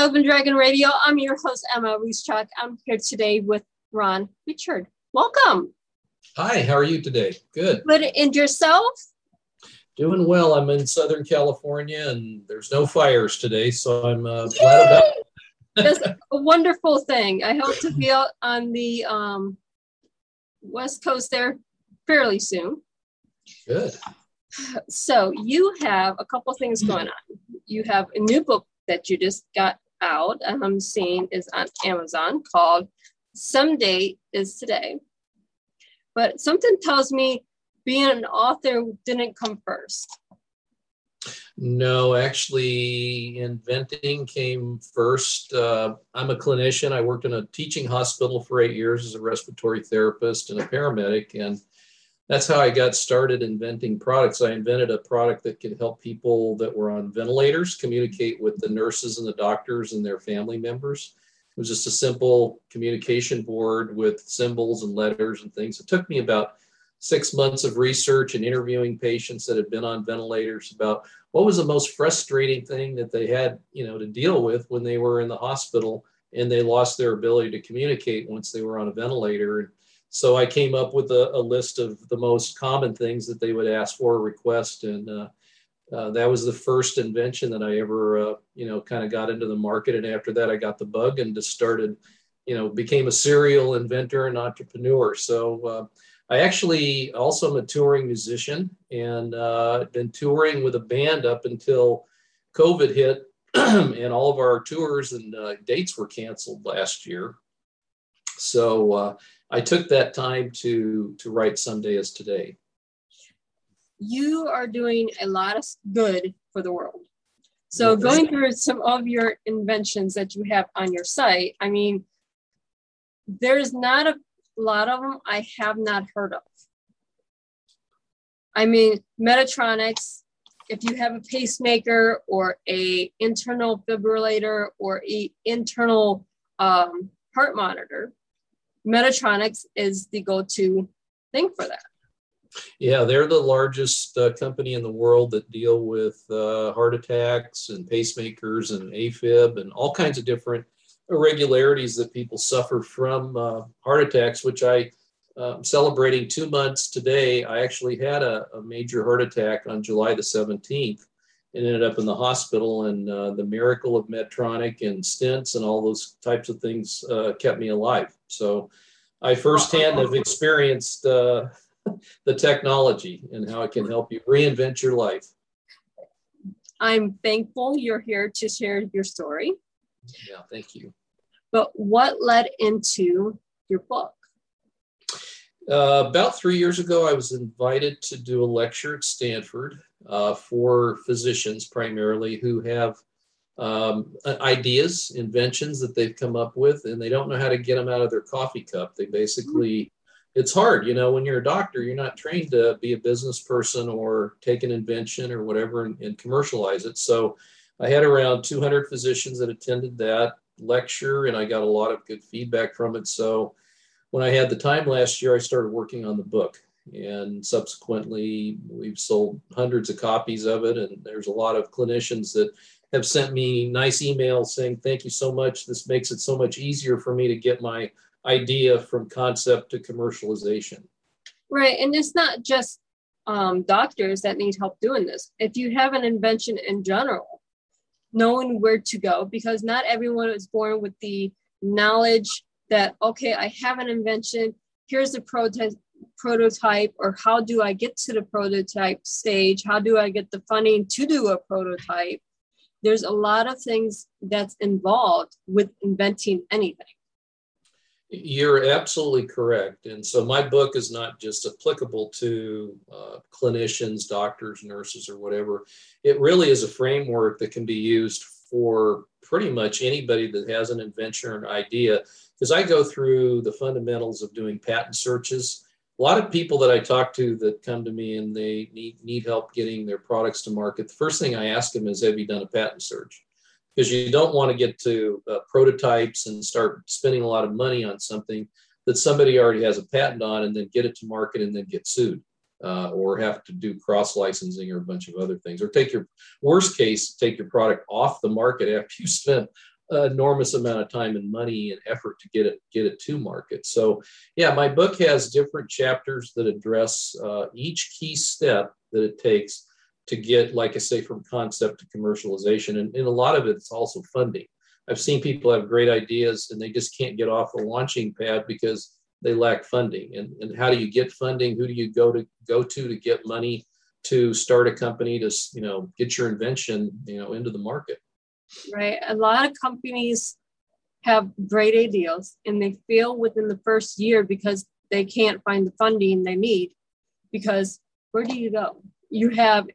Welcome to Dove and Dragon Radio. I'm your host, Emma Ruscsak. I'm here today with Ron Richard. Welcome. Hi, how are you today? Good. Good. And yourself? Doing well. I'm in Southern California and there's no fires today, so I'm uh, glad about it. That's a wonderful thing. I hope to be out on the um, West Coast there fairly soon. Good. So, you have a couple things going on. You have a new book that you just got out, I'm seeing is on Amazon called Someday is Today. But something tells me being an author didn't come first. No, actually, inventing came first. Uh, I'm a clinician. I worked in a teaching hospital for eight years as a respiratory therapist and a paramedic. And that's how I got started inventing products. I invented a product that could help people that were on ventilators communicate with the nurses and the doctors and their family members. It was just a simple communication board with symbols and letters and things. It took me about six months of research and interviewing patients that had been on ventilators about what was the most frustrating thing that they had, you know, to deal with when they were in the hospital and they lost their ability to communicate once they were on a ventilator. So I came up with a, a, list of the most common things that they would ask for or request, and uh, uh, that was the first invention that I ever, uh, you know, kind of got into the market. And after that, I got the bug and just started, you know, became a serial inventor and entrepreneur. So uh, I actually also am a touring musician and uh, been touring with a band up until COVID hit, and all of our tours and uh, dates were canceled last year. So I took that time to to write Someday is Today. You are doing a lot of good for the world. So going through some of your inventions that you have on your site, I mean, there's not a lot of them I have not heard of. I mean, Medtronics, if you have a pacemaker or a internal fibrillator or a internal um, heart monitor, Medtronics is the go-to thing for that. Yeah, they're the largest uh, company in the world that deal with uh, heart attacks and pacemakers and AFib and all kinds of different irregularities that people suffer from uh, heart attacks, which I am um, celebrating two months today. I actually had a, a, major heart attack on July the 17th and ended up in the hospital. And uh, the miracle of Medtronic and stents and all those types of things uh, kept me alive. So I firsthand have experienced uh, the technology and how it can help you reinvent your life. I'm thankful you're here to share your story. Yeah, thank you. But what led into your book? Uh, about three years ago, I was invited to do a lecture at Stanford uh, for physicians primarily who have um, ideas, inventions that they've come up with, and they don't know how to get them out of their coffee cup. They basically, it's hard, you know, when you're a doctor, you're not trained to be a business person or take an invention or whatever and, and commercialize it. So I had around 200 physicians that attended that lecture, and I got a lot of good feedback from it. So when I had the time last year, I started working on the book. And subsequently, we've sold hundreds of copies of it. And there's a lot of clinicians that have sent me nice emails saying, Thank you so much. This makes it so much easier for me to get my idea from concept to commercialization. Right. And it's not just um, doctors that need help doing this. If you have an invention in general, knowing where to go, because not everyone is born with the knowledge that, okay, I have an invention, here's the prototype prototype or how do I get to the prototype stage? How do I get the funding to do a prototype? There's a lot of things that's involved with inventing anything. You're absolutely correct. And so my book is not just applicable to uh, clinicians, doctors, nurses, or whatever. It really is a framework that can be used for pretty much anybody that has an invention or an idea. Because I go through the fundamentals of doing patent searches a lot of people that I talk to that come to me and they need, need help getting their products to market, the first thing I ask them is, Have you done a patent search? Because you don't want to get to uh, prototypes and start spending a lot of money on something that somebody already has a patent on and then get it to market and then get sued. uh, or have to do cross licensing or a bunch of other things, or take your worst case, take your product off the market after you spent enormous amount of time and money and effort to get it get it to market. So, yeah, my book has different chapters that address uh, each key step that it takes to get, like I say, from concept to commercialization, and, and a lot of it's also funding. I've seen people have great ideas and they just can't get off the launching pad because they lack funding. And, and how do you get funding? Who do you go to go to to get money to start a company to you know get your invention you know into the market? Right. A lot of companies have great ideas and they fail within the first year because they can't find the funding they need. Because where do you go? You have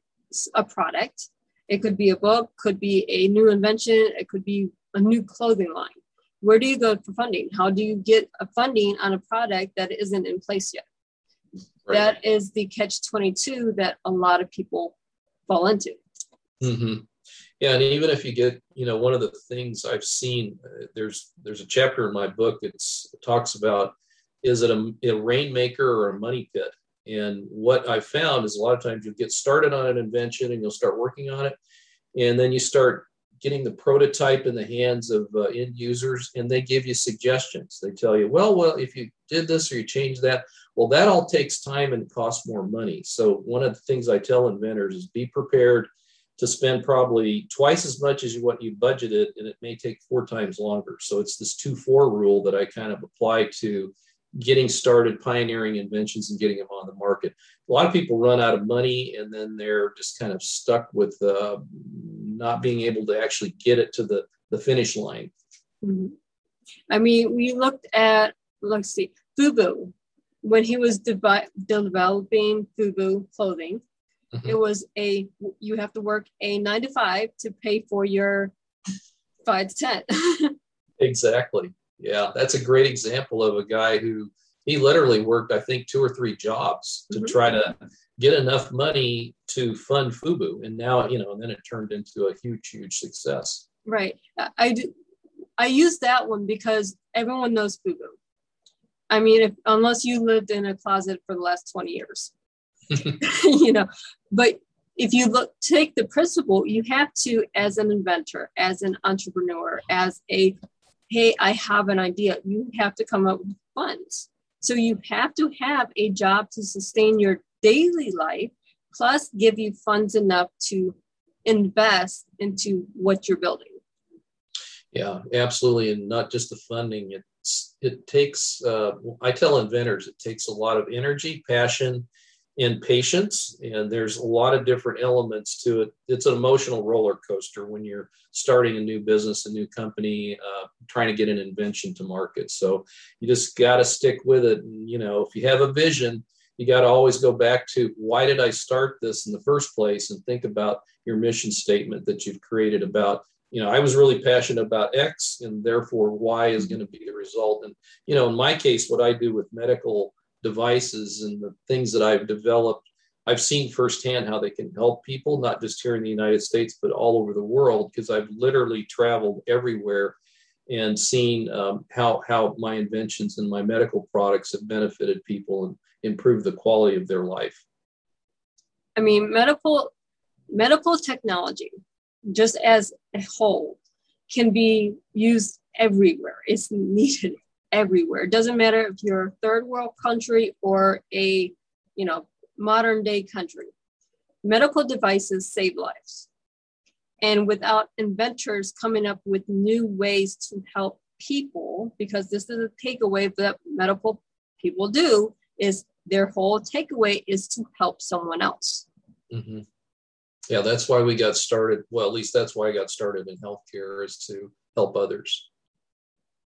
a product. It could be a book, could be a new invention, it could be a new clothing line where do you go for funding? How do you get a funding on a product that isn't in place yet? Right. That is the catch 22 that a lot of people fall into. Mm-hmm. Yeah, and even if you get, you know, one of the things I've seen, uh, there's there's a chapter in my book that talks about is it a, a rainmaker or a money pit? And what I found is a lot of times you get started on an invention and you'll start working on it, and then you start getting the prototype in the hands of uh, end users and they give you suggestions they tell you well well if you did this or you change that well that all takes time and costs more money so one of the things i tell inventors is be prepared to spend probably twice as much as what you budgeted and it may take four times longer so it's this 2-4 rule that i kind of apply to getting started pioneering inventions and getting them on the market a lot of people run out of money and then they're just kind of stuck with uh, not being able to actually get it to the, the finish line. Mm-hmm. I mean, we looked at, let's see, Fubu. When he was devi- developing Fubu clothing, mm-hmm. it was a, you have to work a nine to five to pay for your five to 10. exactly. Yeah, that's a great example of a guy who he literally worked, I think, two or three jobs to mm-hmm. try to get enough money to fund Fubu, and now you know, and then it turned into a huge, huge success. Right. I do. I use that one because everyone knows Fubu. I mean, if unless you lived in a closet for the last twenty years, you know. But if you look, take the principle, you have to, as an inventor, as an entrepreneur, as a, hey, I have an idea. You have to come up with funds so you have to have a job to sustain your daily life, plus give you funds enough to invest into what you're building. Yeah, absolutely, and not just the funding. It's it takes. Uh, I tell inventors it takes a lot of energy, passion, and patience and there's a lot of different elements to it. It's an emotional roller coaster when you're starting a new business a new company uh, trying to get an invention to market. So you just got to stick with it. And you know if you have a vision you got to always go back to why did i start this in the first place? and think about your mission statement that you've created about you know i was really passionate about x and therefore y is going to be the result. And you know in my case what i do with medical devices and the things that I've developed, I've seen firsthand how they can help people, not just here in the United States, but all over the world, because I've literally traveled everywhere and seen um, how, how my inventions and my medical products have benefited people and improved the quality of their life. I mean, medical medical technology, just as a whole, can be used everywhere. It's needed everywhere. It doesn't matter if you're a third world country or a, you know, modern day country. Medical devices save lives. And without inventors coming up with new ways to help people, because this is a takeaway that medical people do, is their whole takeaway is to help someone else. Mm-hmm. Yeah, that's why we got started. Well, at least that's why I got started in healthcare is to help others.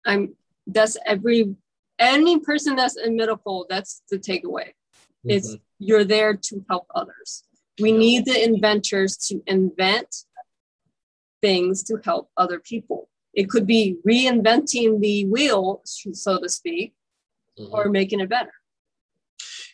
I'm that's every any person that's in medical that's the takeaway. Mm-hmm. it's you're there to help others. We need the inventors to invent things to help other people. It could be reinventing the wheel so to speak mm-hmm. or making it better.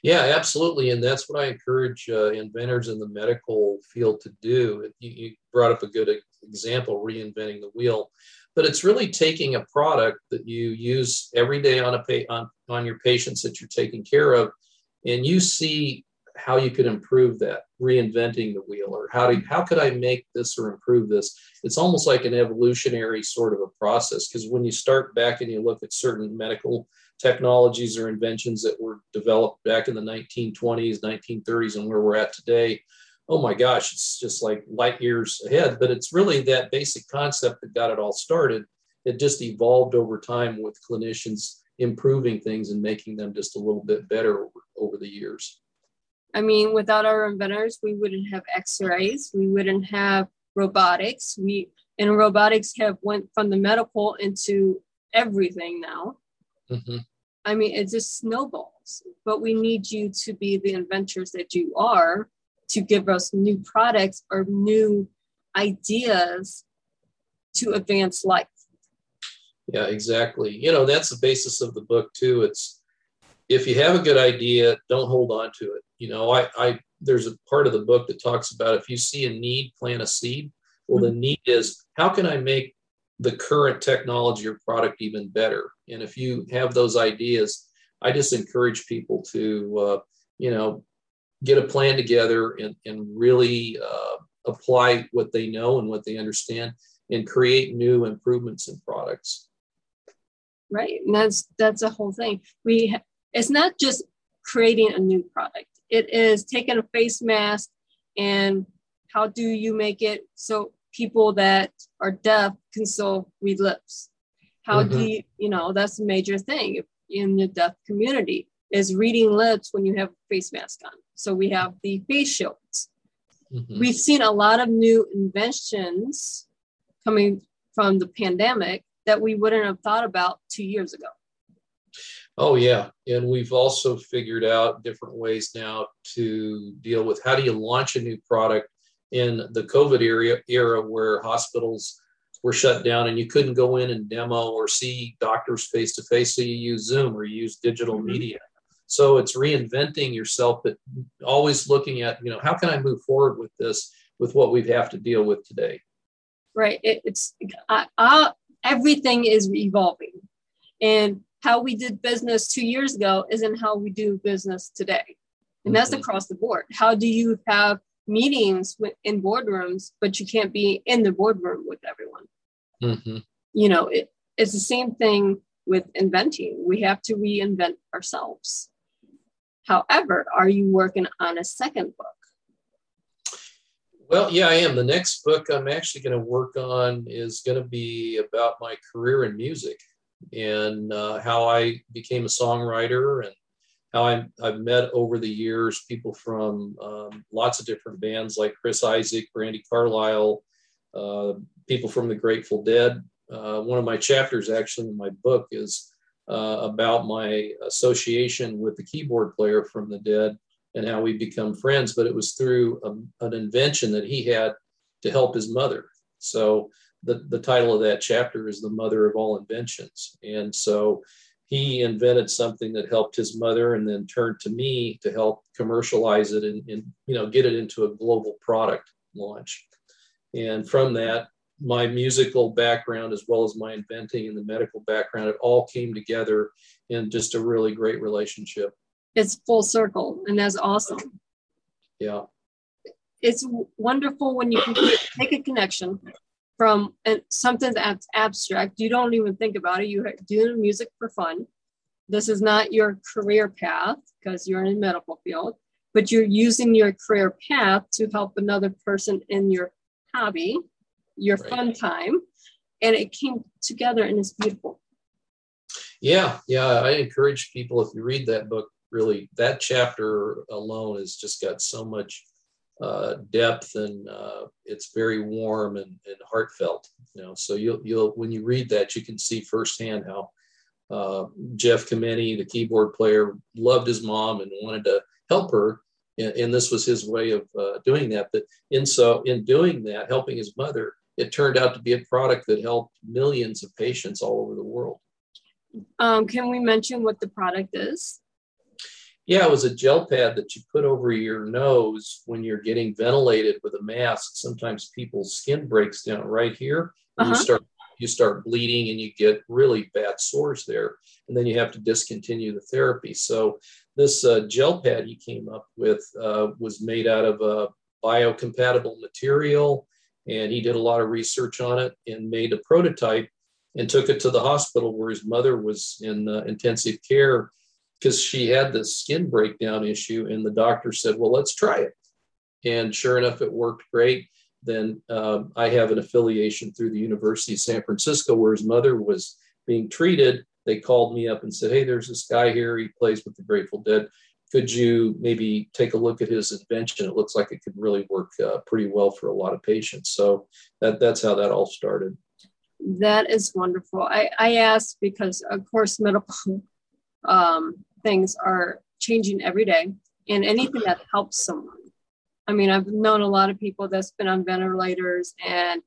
Yeah absolutely and that's what i encourage uh, inventors in the medical field to do. You, you brought up a good example reinventing the wheel but it's really taking a product that you use every day on a pa- on, on your patients that you're taking care of and you see how you could improve that, reinventing the wheel, or how do how could I make this or improve this? It's almost like an evolutionary sort of a process because when you start back and you look at certain medical technologies or inventions that were developed back in the 1920s, 1930s, and where we're at today, oh my gosh, it's just like light years ahead. But it's really that basic concept that got it all started. It just evolved over time with clinicians improving things and making them just a little bit better over, over the years. I mean, without our inventors, we wouldn't have X-rays. We wouldn't have robotics. We and robotics have went from the medical into everything now. Mm-hmm. I mean, it just snowballs. But we need you to be the inventors that you are to give us new products or new ideas to advance life. Yeah, exactly. You know, that's the basis of the book too. It's if you have a good idea, don't hold on to it. You know, I, I there's a part of the book that talks about if you see a need, plant a seed. Well, mm-hmm. the need is how can I make the current technology or product even better? And if you have those ideas, I just encourage people to, uh, you know, get a plan together and, and really uh, apply what they know and what they understand and create new improvements in products. Right. And that's that's a whole thing. We ha- it's not just creating a new product. It is taking a face mask and how do you make it so people that are deaf can still read lips? How mm-hmm. do you you know that's a major thing in the deaf community is reading lips when you have a face mask on so we have the face shields mm-hmm. we've seen a lot of new inventions coming from the pandemic that we wouldn't have thought about two years ago. Oh, yeah. And we've also figured out different ways now to deal with how do you launch a new product in the COVID era, era where hospitals were shut down and you couldn't go in and demo or see doctors face to face. So you use Zoom or you use digital mm-hmm. media. So it's reinventing yourself, but always looking at, you know, how can I move forward with this with what we have to deal with today? Right. It, it's I, I, everything is evolving. And how we did business two years ago isn't how we do business today. And that's mm-hmm. across the board. How do you have meetings in boardrooms, but you can't be in the boardroom with everyone? Mm-hmm. You know, it, it's the same thing with inventing. We have to reinvent ourselves. However, are you working on a second book? Well, yeah, I am. The next book I'm actually going to work on is going to be about my career in music and uh, how I became a songwriter and how I, have met over the years people from um, lots of different bands like Chris Isaak, Brandi Carlile, uh, people from the Grateful Dead. Uh, one of my chapters, actually, in my book is about my association with the keyboard player from the Dead and how we become friends. But it was through a, um, an invention that he had to help his mother. So the, the title of that chapter is The Mother of All Inventions. And so he invented something that helped his mother and then turned to me to help commercialize it and, and you know get it into a global product launch. And from that, my musical background as well as my inventing and the medical background, it all came together in just a really great relationship. It's full circle and that's awesome. Yeah. It's wonderful when you can take a connection from uh, something that's abstract. You don't even think about it. You're doing music for fun. This is not your career path because you're in the medical field but you're using your career path to help another person in your hobby your right. fun time and it came together and it's beautiful yeah yeah i encourage people if you read that book really that chapter alone has just got so much uh, depth and uh, it's very warm and, and, heartfelt. You know, so you'll you'll when you read that, you can see firsthand how uh, Jeff Chimenti, the keyboard player, loved his mom and wanted to help her, and, and this was his way of uh, doing that. But in so in doing that, helping his mother, it turned out to be a product that helped millions of patients all over the world. Um, can we mention what the product is? Yeah, it was a gel pad that you put over your nose when you're getting ventilated with a mask. Sometimes people's skin breaks down right here. Uh-huh. You start you start bleeding and you get really bad sores there, and then you have to discontinue the therapy. So this uh, gel pad he came up with uh, was made out of a biocompatible material, and he did a lot of research on it and made a prototype and took it to the hospital where his mother was in uh, intensive care because she had this skin breakdown issue, and the doctor said, "Well, let's try it." And sure enough, it worked great. Then uh, I have an affiliation through the University of San Francisco where his mother was being treated. They called me up and said, Hey, there's this guy here. He plays with the Grateful Dead. Could you maybe take a look at his invention? It looks like it could really work uh, pretty well for a lot of patients. So that, that's how that all started. That is wonderful. I, I asked because, of course, medical um, things are changing every day, and anything that helps someone I mean, I've known a lot of people that's been on ventilators and,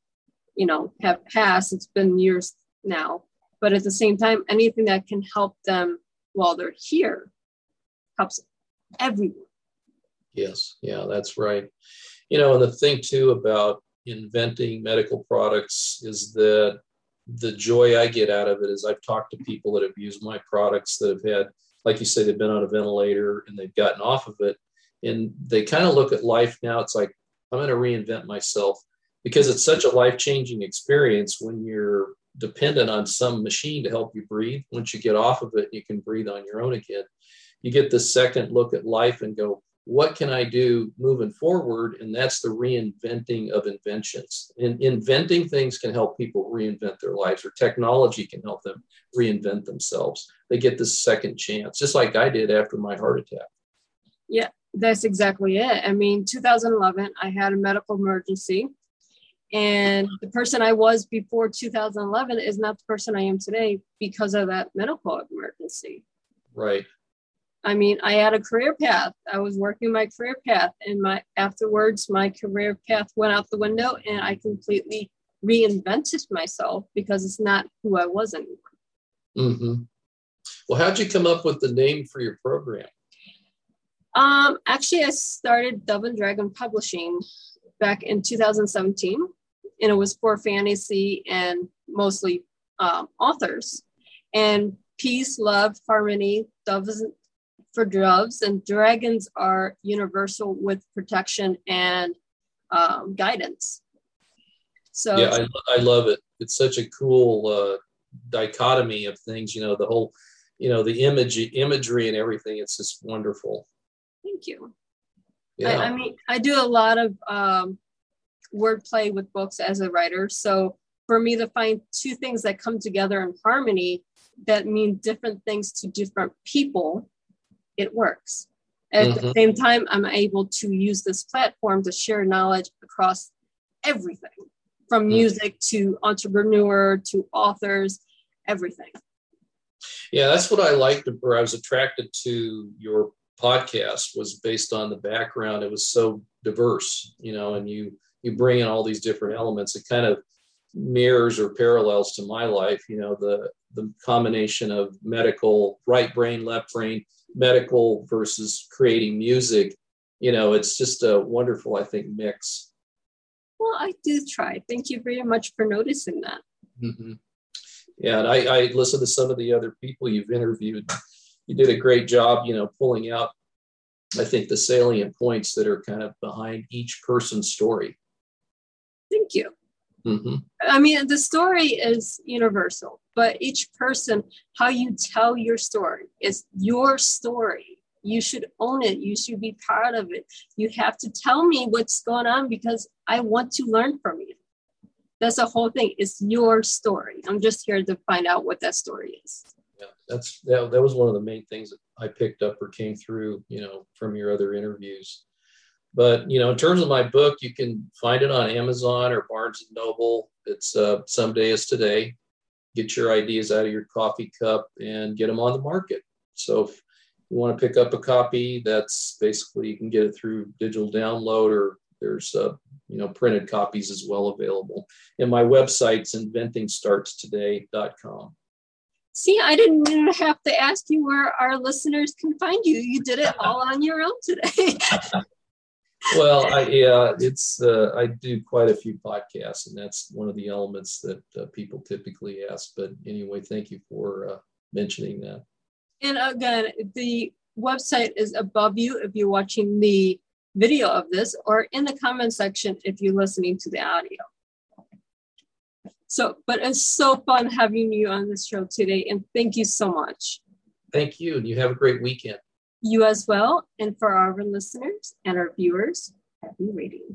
you know, have passed. It's been years now. But at the same time, anything that can help them while they're here helps everyone. Yes, yeah, that's right. You know, and the thing too about inventing medical products is that the joy I get out of it is I've talked to people that have used my products that have had, like you say, they've been on a ventilator and they've gotten off of it and they kind of look at life now it's like i'm going to reinvent myself because it's such a life-changing experience when you're dependent on some machine to help you breathe once you get off of it you can breathe on your own again you get the second look at life and go what can i do moving forward and that's the reinventing of inventions and inventing things can help people reinvent their lives or technology can help them reinvent themselves they get this second chance just like i did after my heart attack yeah that's exactly it. I mean, 2011, I had a medical emergency, and the person I was before 2011 is not the person I am today because of that medical emergency. Right. I mean, I had a career path. I was working my career path, and my afterwards, my career path went out the window, and I completely reinvented myself because it's not who I was anymore. Mm-hmm. Well, how'd you come up with the name for your program? Um, actually, I started Dove and Dragon Publishing back in 2017, and it was for fantasy and mostly um, authors. And peace, love, harmony, doves for doves, and dragons are universal with protection and um, guidance. So yeah, I, I love it. It's such a cool uh, dichotomy of things. You know, the whole, you know, the image, imagery, and everything. It's just wonderful. Thank you. Yeah. I, I mean, I do a lot of um, wordplay with books as a writer. So for me to find two things that come together in harmony that mean different things to different people, it works. At mm-hmm. the same time, I'm able to use this platform to share knowledge across everything from mm-hmm. music to entrepreneur to authors, everything. Yeah, that's what I liked, or I was attracted to your podcast was based on the background. It was so diverse, you know, and you you bring in all these different elements. It kind of mirrors or parallels to my life. You know, the the combination of medical, right brain, left brain, medical versus creating music. You know, it's just a wonderful, I think, mix. Well, I do try. Thank you very much for noticing that. Mm-hmm. Yeah, and I, I listened to some of the other people you've interviewed you did a great job, you know, pulling out, I think, the salient points that are kind of behind each person's story. Thank you. Mm-hmm. I mean, the story is universal, but each person, how you tell your story is your story. You should own it. You should be proud of it. You have to tell me what's going on because I want to learn from you. That's the whole thing. It's your story. I'm just here to find out what that story is yeah, that's that, that was one of the main things that I picked up or came through, you know, from your other interviews. But you know, in terms of my book, you can find it on Amazon or Barnes and Noble. It's uh, someday is today. Get your ideas out of your coffee cup and get them on the market. So if you want to pick up a copy, that's basically you can get it through digital download or there's uh, you know printed copies as well available. And my website's inventingstartstoday.com. See, I didn't even have to ask you where our listeners can find you. You did it all on your own today. well, I, yeah, it's uh, I do quite a few podcasts, and that's one of the elements that uh, people typically ask. But anyway, thank you for uh, mentioning that. And again, the website is above you if you're watching the video of this, or in the comment section if you're listening to the audio. So, but it's so fun having you on this show today, and thank you so much. Thank you, and you have a great weekend. You as well, and for our listeners and our viewers, happy reading.